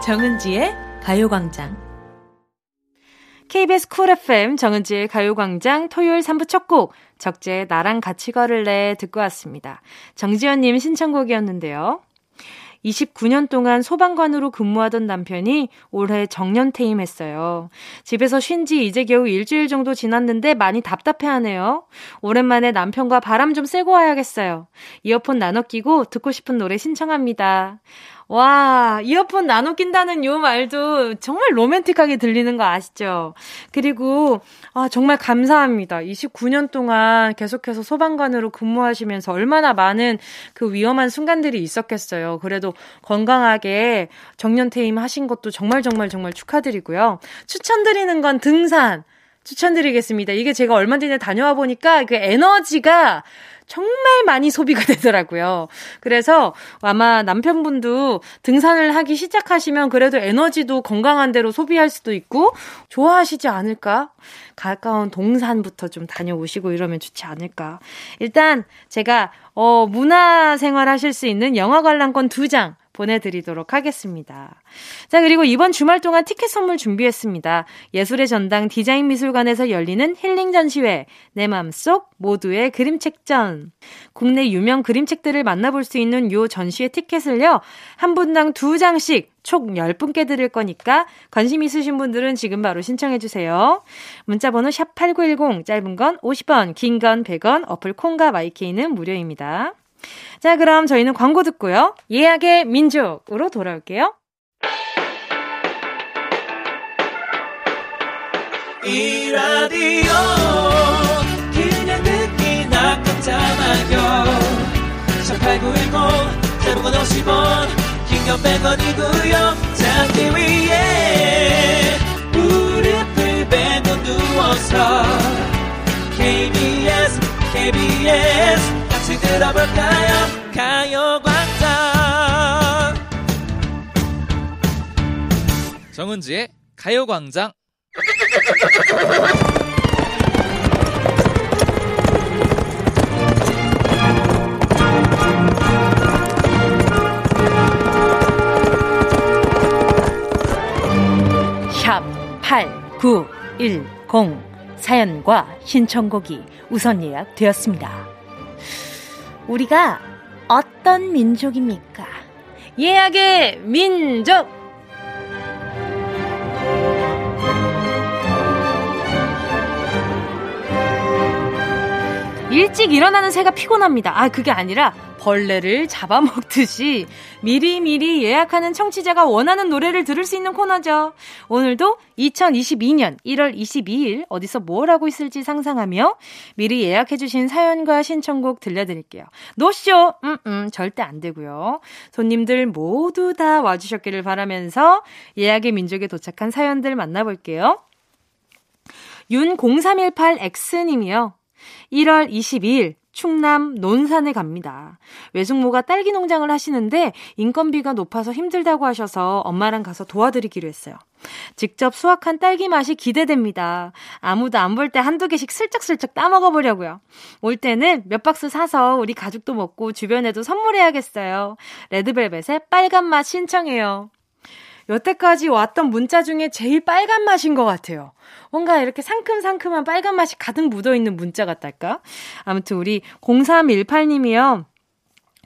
정은지의 가요광장. KBS 쿨 FM 정은지의 가요광장 토요일 3부 첫 곡, 적재 나랑 같이 걸을래 듣고 왔습니다. 정지현님 신청곡이었는데요. 29년 동안 소방관으로 근무하던 남편이 올해 정년 퇴임했어요. 집에서 쉰 지 이제 겨우 일주일 정도 지났는데 많이 답답해하네요. 오랜만에 남편과 바람 좀 쐬고 와야겠어요. 이어폰 나눠 끼고 듣고 싶은 노래 신청합니다. 와, 이어폰 나눠 낀다는 요 말도 정말 로맨틱하게 들리는 거 아시죠? 그리고, 아, 정말 감사합니다. 29년 동안 계속해서 소방관으로 근무하시면서 얼마나 많은 그 위험한 순간들이 있었겠어요. 그래도 건강하게 정년퇴임 하신 것도 정말 정말 정말 축하드리고요. 추천드리는 건 등산. 추천드리겠습니다. 이게 제가 얼마 전에 다녀와 보니까 그 에너지가 정말 많이 소비가 되더라고요. 그래서 아마 남편분도 등산을 하기 시작하시면 그래도 에너지도 건강한 대로 소비할 수도 있고 좋아하시지 않을까? 가까운 동산부터 좀 다녀오시고 이러면 좋지 않을까. 일단 제가 어 문화 생활 하실 수 있는 영화 관람권 두장 보내드리도록 하겠습니다. 자, 그리고 이번 주말 동안 티켓 선물 준비했습니다. 예술의 전당 디자인 미술관에서 열리는 힐링 전시회, 내 맘속 모두의 그림책전. 국내 유명 그림책들을 만나볼 수 있는 요 전시회 티켓을요, 한 분당 두 장씩 총 10분께 드릴 거니까 관심 있으신 분들은 지금 바로 신청해 주세요. 문자 번호 샵 8910, 짧은 건 50원, 긴 건 100원, 어플 콩과 마이케이는 무료입니다. 자, 그럼 저희는 광고 듣고요. 예약의 민족으로 돌아올게요. 이 라디오 그냥 듣기나 깜짝마요 18910 대목원 50원 긴건 100원이고요 잠기 위에 무릎을 베고 누워서 KBS KBS 같이 들어볼까요? 가요광장. 정은지의 가요광장. 샵 8910 사연과 신청곡이 우선 예약되었습니다. 우리가 어떤 민족입니까? 예약의 민족! 일찍 일어나는 새가 피곤합니다. 아, 그게 아니라 벌레를 잡아먹듯이 미리미리 예약하는 청취자가 원하는 노래를 들을 수 있는 코너죠. 오늘도 2022년 1월 22일 어디서 뭘 하고 있을지 상상하며 미리 예약해주신 사연과 신청곡 들려드릴게요. 노쇼! 음, 음, 절대 안 되고요. 손님들 모두 다 와주셨기를 바라면서 예약의 민족에 도착한 사연들 만나볼게요. 윤0318X님이요. 1월 22일 충남 논산에 갑니다. 외숙모가 딸기 농장을 하시는데 인건비가 높아서 힘들다고 하셔서 엄마랑 가서 도와드리기로 했어요. 직접 수확한 딸기 맛이 기대됩니다. 아무도 안 볼 때 한두 개씩 슬쩍슬쩍 따먹어 보려고요. 올 때는 몇 박스 사서 우리 가족도 먹고 주변에도 선물해야겠어요. 레드벨벳의 빨간 맛 신청해요. 여태까지 왔던 문자 중에 제일 빨간 맛인 것 같아요. 뭔가 이렇게 상큼상큼한 빨간 맛이 가득 묻어있는 문자 같달까? 아무튼 우리 0318님이요.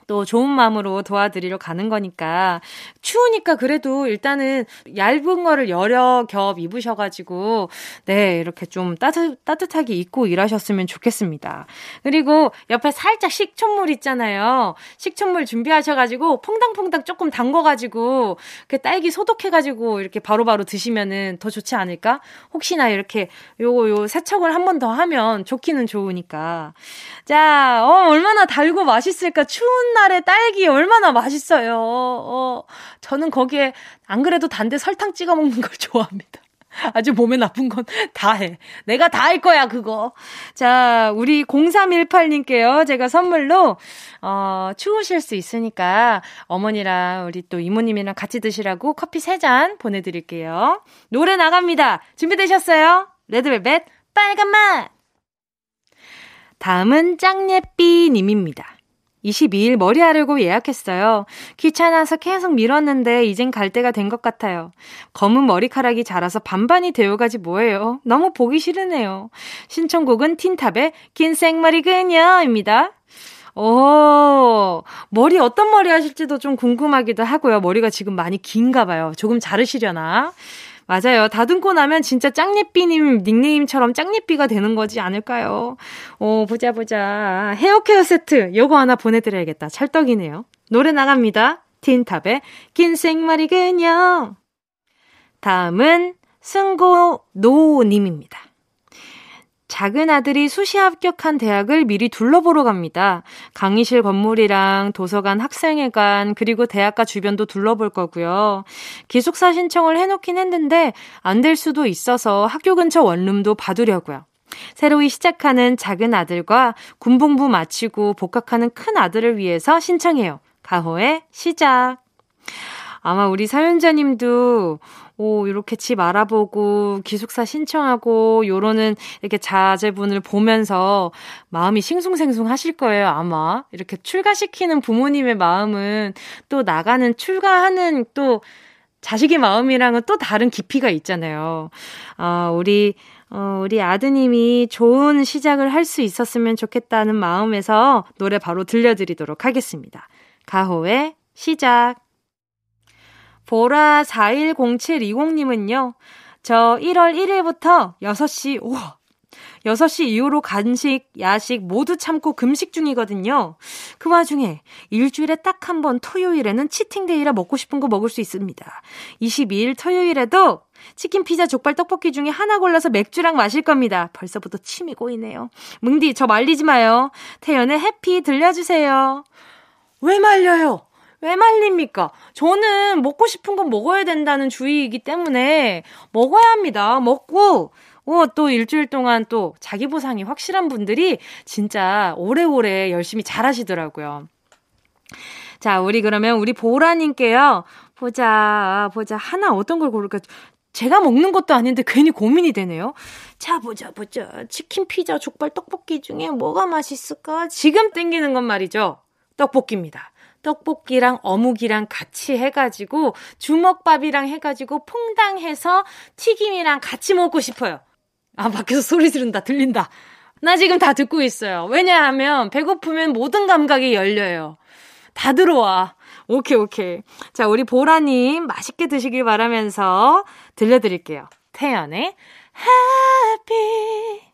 또 좋은 마음으로 도와드리러 가는 거니까 추우니까 그래도 일단은 얇은 거를 여러 겹 입으셔가지고 네 이렇게 좀 따뜻 따뜻하게 입고 일하셨으면 좋겠습니다. 그리고 옆에 살짝 식초물 있잖아요. 식초물 준비하셔가지고 퐁당퐁당 조금 담궈가지고 그 딸기 소독해가지고 이렇게 바로바로 바로 드시면은 더 좋지 않을까? 혹시나 이렇게 요거 요 세척을 한 번 더 하면 좋기는 좋으니까 자, 어 얼마나 달고 맛있을까 추운 날에 딸기 얼마나 맛있어요. 어, 저는 거기에 안 그래도 단데 설탕 찍어 먹는 걸 좋아합니다. 아주 몸에 나쁜 건 다 해. 내가 다 할 거야, 그거. 자, 우리 0318님께요. 제가 선물로, 어, 추우실 수 있으니까 어머니랑 우리 또 이모님이랑 같이 드시라고 커피 3잔 보내드릴게요. 노래 나갑니다. 준비되셨어요? 레드벨벳 빨간 맛! 다음은 짱예삐님입니다. 22일 머리 하려고 예약했어요. 귀찮아서 계속 미뤘는데 이젠 갈 때가 된 것 같아요. 검은 머리카락이 자라서 반반이 되어가지 뭐예요. 너무 보기 싫으네요. 신청곡은 틴탑의 긴 생머리 그녀입니다. 오, 머리 어떤 머리 하실지도 좀 궁금하기도 하고요. 머리가 지금 많이 긴가 봐요. 조금 자르시려나? 맞아요. 다듬고 나면 진짜 짱예삐님 닉네임처럼 짱예삐가 되는 거지 않을까요? 어, 보자, 보자. 헤어 케어 세트. 요거 하나 보내드려야겠다. 찰떡이네요. 노래 나갑니다. 틴탑의 긴 생머리 그녀. 다음은 승고 노님입니다. 작은 아들이 수시 합격한 대학을 미리 둘러보러 갑니다. 강의실 건물이랑 도서관, 학생회관, 그리고 대학가 주변도 둘러볼 거고요. 기숙사 신청을 해놓긴 했는데 안 될 수도 있어서 학교 근처 원룸도 봐두려고요. 새로이 시작하는 작은 아들과 군복무 마치고 복학하는 큰 아들을 위해서 신청해요. 가호의 시작. 아마 우리 사연자님도 오, 이렇게 집 알아보고 기숙사 신청하고 요러는 이렇게 자제분을 보면서 마음이 싱숭생숭 하실 거예요, 아마. 이렇게 출가시키는 부모님의 마음은 또 나가는 출가하는 또 자식의 마음이랑은 또 다른 깊이가 있잖아요. 아, 우리 어, 우리 아드님이 좋은 시작을 할 수 있었으면 좋겠다는 마음에서 노래 바로 들려드리도록 하겠습니다. 가호의 시작. 보라 410720님은요, 저 1월 1일부터 6시, 우와, 6시 이후로 간식, 야식 모두 참고 금식 중이거든요. 그 와중에 일주일에 딱 한 번 토요일에는 치팅데이라 먹고 싶은 거 먹을 수 있습니다. 22일 토요일에도 치킨, 피자, 족발, 떡볶이 중에 하나 골라서 맥주랑 마실 겁니다. 벌써부터 침이 고이네요. 뭉디, 저 말리지 마요. 태연의 해피 들려주세요. 왜 말려요? 왜 말립니까? 저는 먹고 싶은 건 먹어야 된다는 주의이기 때문에 먹어야 합니다. 먹고, 어, 또 일주일 동안 또 자기 보상이 확실한 분들이 진짜 오래오래 열심히 잘 하시더라고요. 자, 우리 그러면 우리 보라님께요. 보자, 보자. 하나 어떤 걸 고를까? 제가 먹는 것도 아닌데 괜히 고민이 되네요. 자, 보자, 보자. 치킨, 피자, 족발, 떡볶이 중에 뭐가 맛있을까? 지금 땡기는 건 말이죠. 떡볶이입니다. 떡볶이랑 어묵이랑 같이 해가지고 주먹밥이랑 해가지고 퐁당해서 튀김이랑 같이 먹고 싶어요. 아, 밖에서 소리 지른다. 들린다. 나 지금 다 듣고 있어요. 왜냐하면 배고프면 모든 감각이 열려요. 다 들어와. 오케이, 오케이. 자, 우리 보라님 맛있게 드시길 바라면서 들려드릴게요. 태연의 Happy.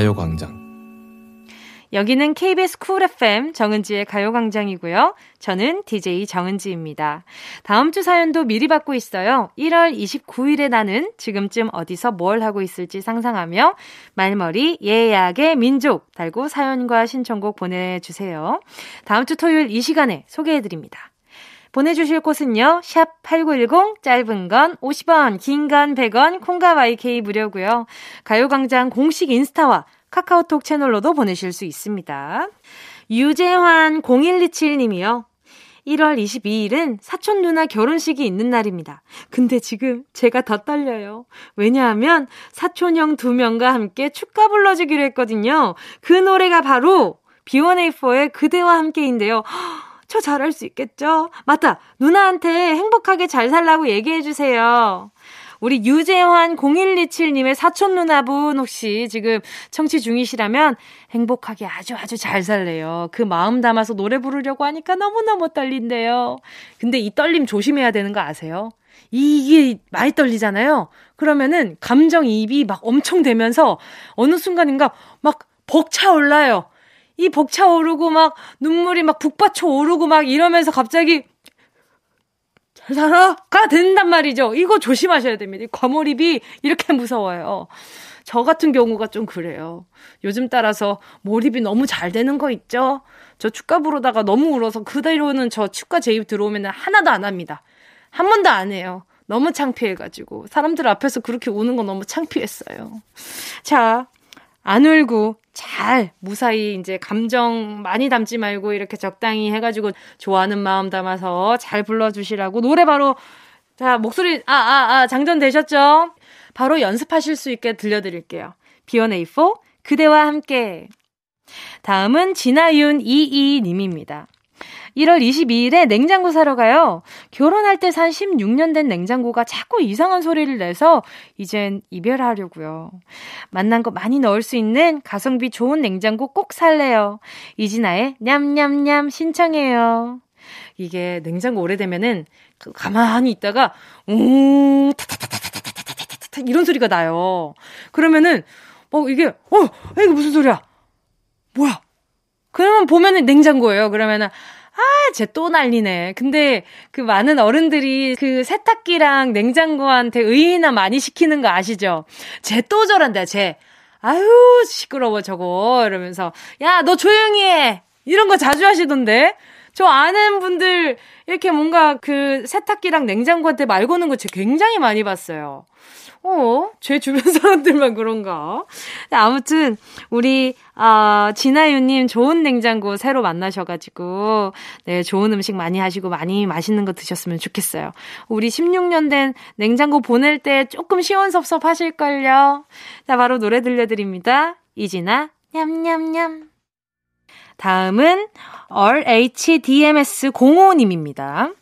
가요광장. 여기는 KBS 쿨 FM 정은지의 가요광장이고요. 저는 DJ 정은지입니다. 다음 주 사연도 미리 받고 있어요. 1월 29일에 나는 지금쯤 어디서 뭘 하고 있을지 상상하며 말머리 예약의 민족 달고 사연과 신청곡 보내주세요. 다음 주 토요일 이 시간에 소개해드립니다. 보내주실 곳은요, 샵 8910, 짧은 건 50원, 긴 건 100원, 콩과 YK 무료고요 가요광장 공식 인스타와 카카오톡 채널로도 보내실 수 있습니다. 유재환 0127님이요. 1월 22일은 사촌 누나 결혼식이 있는 날입니다. 근데 지금 제가 더 떨려요. 왜냐하면 사촌 형 두 명과 함께 축가 불러주기로 했거든요. 그 노래가 바로 B1A4의 그대와 함께인데요. 저 잘할 수 있겠죠? 맞다! 누나한테 행복하게 잘 살라고 얘기해주세요. 우리 유재환 0127님의 사촌 누나분 혹시 지금 청취 중이시라면 행복하게 아주 아주 잘 살래요. 그 마음 담아서 노래 부르려고 하니까 너무너무 떨린대요. 근데 이 떨림 조심해야 되는 거 아세요? 이게 많이 떨리잖아요? 그러면은 감정이입이 막 엄청 되면서 어느 순간인가 막 벅차 올라요. 이 벅차 오르고 막 눈물이 막 북받쳐 오르고 막 이러면서 갑자기 잘 살아가 된단 말이죠. 이거 조심하셔야 됩니다. 과몰입이 이렇게 무서워요. 저 같은 경우가 좀 그래요. 요즘 따라서 몰입이 너무 잘 되는 거 있죠? 저 축가 부르다가 너무 울어서 그대로는 저 축가 제입 들어오면 하나도 안 합니다. 한 번도 안 해요. 너무 창피해가지고. 사람들 앞에서 그렇게 우는 거 너무 창피했어요. 자, 안 울고 잘 무사히 이제 감정 많이 담지 말고 이렇게 적당히 해가지고 좋아하는 마음 담아서 잘 불러주시라고 노래 바로 자 목소리 아 아, 아, 장전되셨죠? 바로 연습하실 수 있게 들려드릴게요. B1A4 그대와 함께 다음은 진아윤 22님입니다. 1월 22일에 냉장고 사러 가요. 결혼할 때 산 16년 된 냉장고가 자꾸 이상한 소리를 내서 이젠 이별하려고요. 만난 거 많이 넣을 수 있는 가성비 좋은 냉장고 꼭 살래요. 이진아의 냠냠냠 신청해요. 이게 냉장고 오래되면은 그 가만히 있다가 웅 타타타타타타타타 이런 소리가 나요. 그러면은 어 이게 어 이게 무슨 소리야? 뭐야? 그러면 보면은 냉장고예요. 그러면은 아, 쟤 또 난리네. 근데 그 많은 어른들이 그 세탁기랑 냉장고한테 의인화 많이 시키는 거 아시죠? 쟤 또 저런다, 쟤. 아유, 시끄러워, 저거. 이러면서, 야, 너 조용히 해! 이런 거 자주 하시던데? 저 아는 분들 이렇게 뭔가 그 세탁기랑 냉장고한테 말 거는 거 굉장히 많이 봤어요. 어, 제 주변 사람들만 그런가? 아무튼, 우리, 아, 진아유님 좋은 냉장고 새로 만나셔가지고, 네, 좋은 음식 많이 하시고 많이 맛있는 거 드셨으면 좋겠어요. 우리 16년 된 냉장고 보낼 때 조금 시원섭섭 하실걸요? 자, 바로 노래 들려드립니다. 이진아, 냠냠냠. 다음은 RHDMS05님입니다.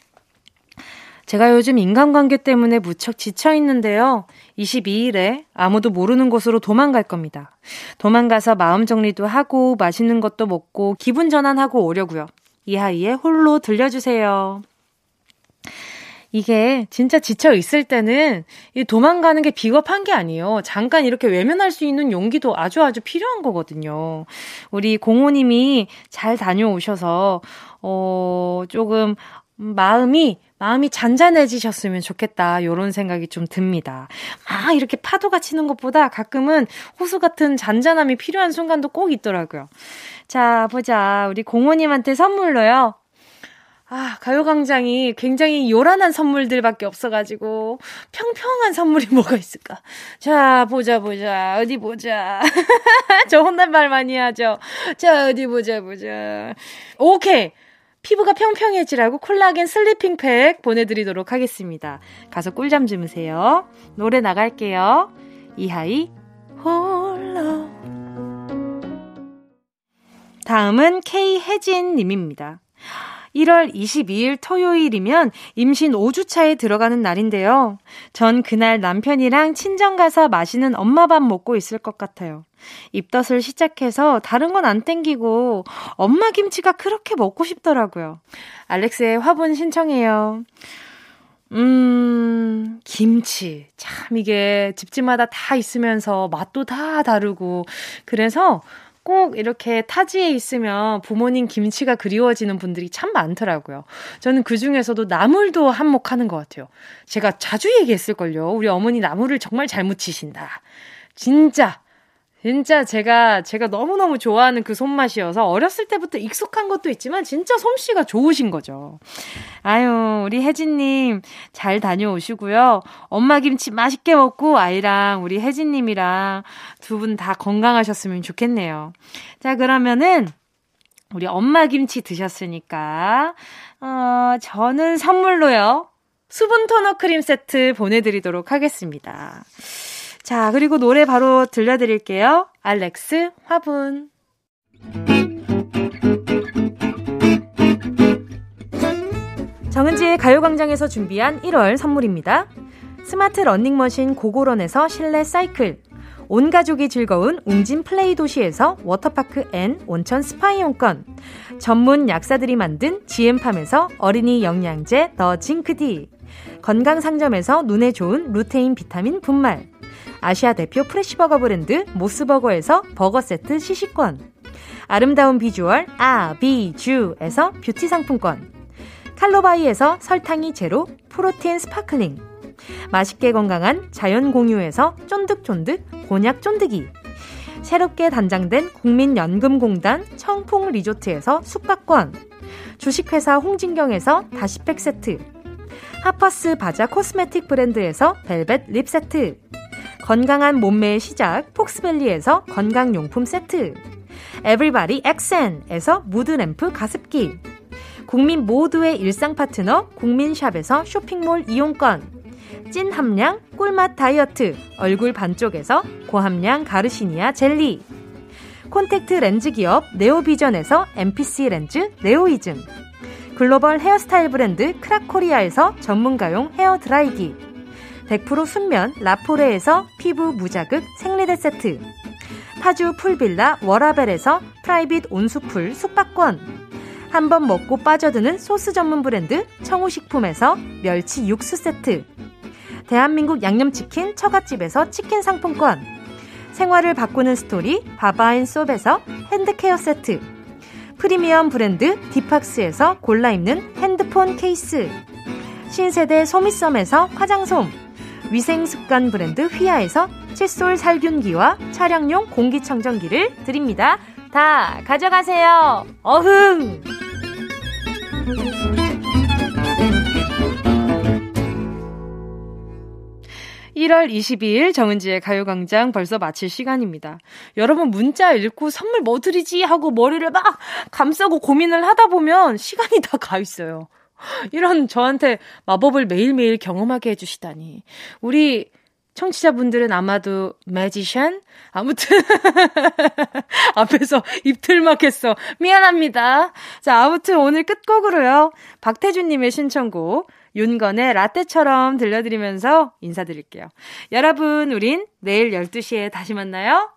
제가 요즘 인간관계 때문에 무척 지쳐 있는데요. 22일에 아무도 모르는 곳으로 도망갈 겁니다. 도망가서 마음 정리도 하고 맛있는 것도 먹고 기분 전환하고 오려고요. 이하이의 홀로 들려주세요. 이게 진짜 지쳐 있을 때는 이 도망가는 게 비겁한 게 아니에요. 잠깐 이렇게 외면할 수 있는 용기도 아주 아주 필요한 거거든요. 우리 공호님이 잘 다녀오셔서 어 조금 마음이 마음이 잔잔해지셨으면 좋겠다. 요런 생각이 좀 듭니다. 아, 이렇게 파도가 치는 것보다 가끔은 호수 같은 잔잔함이 필요한 순간도 꼭 있더라고요. 자, 보자. 우리 공호님한테 선물로요. 아, 가요광장이 굉장히 요란한 선물들밖에 없어가지고, 평평한 선물이 뭐가 있을까? 자, 보자, 보자. 어디 보자. 저 혼잣말 많이 하죠. 자, 어디 보자, 보자. 오케이. 피부가 평평해지라고 콜라겐 sleeping 팩 보내드리도록 하겠습니다. 가서 꿀잠 주무세요. 노래 나갈게요. 이하이 홀로 다음은 K혜진 님입니다. 1월 22일 토요일이면 임신 5주차에 들어가는 날인데요. 전 그날 남편이랑 친정 가서 맛있는 엄마 밥 먹고 있을 것 같아요. 입덧을 시작해서 다른 건 안 땡기고 엄마 김치가 그렇게 먹고 싶더라고요. 알렉스의 화분 신청해요. 음, 김치. 참 이게 집집마다 다 있으면서 맛도 다 다르고 그래서 꼭 이렇게 타지에 있으면 부모님 김치가 그리워지는 분들이 참 많더라고요. 저는 그 중에서도 나물도 한몫하는 것 같아요. 제가 자주 얘기했을걸요. 우리 어머니 나물을 정말 잘 무치신다. 진짜 진짜 제가 제가 너무너무 좋아하는 그 손맛이어서 어렸을 때부터 익숙한 것도 있지만 진짜 솜씨가 좋으신 거죠. 아유, 우리 혜진 님잘 다녀오시고요. 엄마 김치 맛있게 먹고 아이랑 우리 혜진 님이랑 두 분 다 건강하셨으면 좋겠네요. 자, 그러면은 우리 엄마 김치 드셨으니까 어, 저는 선물로요. 수분 토너 크림 세트 보내 드리도록 하겠습니다. 자, 그리고 노래 바로 들려드릴게요. 알렉스 화분. 정은지의 가요광장에서 준비한 1월 선물입니다. 스마트 러닝머신 고고런에서 실내 사이클. 온 가족이 즐거운 웅진 플레이 도시에서 워터파크 and 온천 스파 이용권. 전문 약사들이 만든 GM팜에서 어린이 영양제 더 징크디. 건강상점에서 눈에 좋은 루테인 비타민 분말. 아시아 대표 fresh 버거 브랜드 모스버거에서 버거 세트 시식권. 아름다운 비주얼 아비주에서 뷰티 상품권. 칼로바이에서 설탕이 제로 프로틴 스파클링. 맛있게 건강한 자연 공유에서 쫀득쫀득 곤약 쫀득이. 새롭게 단장된 국민연금공단 청풍 리조트에서 숙박권. 주식회사 홍진경에서 다시팩 세트. 하퍼스 바자 코스메틱 브랜드에서 벨벳 립 세트. 건강한 몸매의 시작 폭스밸리에서 건강용품 세트. 에브리바디 엑센에서 무드램프 가습기. 국민 모두의 일상 파트너 국민샵에서 쇼핑몰 이용권. 찐 함량 꿀맛 다이어트. 얼굴 반쪽에서 고함량 가르시니아 젤리. 콘택트 렌즈 기업 네오비전에서 MPC 렌즈 네오이즘. 글로벌 헤어스타일 브랜드 크라코리아에서 전문가용 헤어 드라이기 100% 순면 라포레에서 피부 무자극 생리대 세트. 파주 풀빌라 워라벨에서 프라이빗 온수풀 숙박권. 한 번 먹고 빠져드는 소스 전문 브랜드 청우식품에서 멸치 육수 세트. 대한민국 양념치킨 처갓집에서 치킨 상품권. 생활을 바꾸는 스토리 바바인솝에서 핸드케어 세트. 프리미엄 브랜드 디팍스에서 골라 입는 핸드폰 케이스. 신세대 소미썸에서 화장솜 위생습관 브랜드 휘하에서 칫솔 살균기와 차량용 공기청정기를 드립니다. 다 가져가세요. 어흥! 1월 22일 정은지의 가요광장 벌써 마칠 시간입니다. 여러분 문자 읽고 선물 뭐 드리지 하고 머리를 막 감싸고 고민을 하다 보면 시간이 다 가 있어요. 이런 저한테 마법을 매일매일 경험하게 해주시다니. 우리 청취자분들은 아마도 매지션? 아무튼 앞에서 입틀막 했어. 미안합니다. 자, 아무튼 오늘 끝곡으로요. 박태준님의 신청곡 윤건의 라떼처럼 들려드리면서 인사드릴게요. 여러분, 우린 내일 12시에 다시 만나요.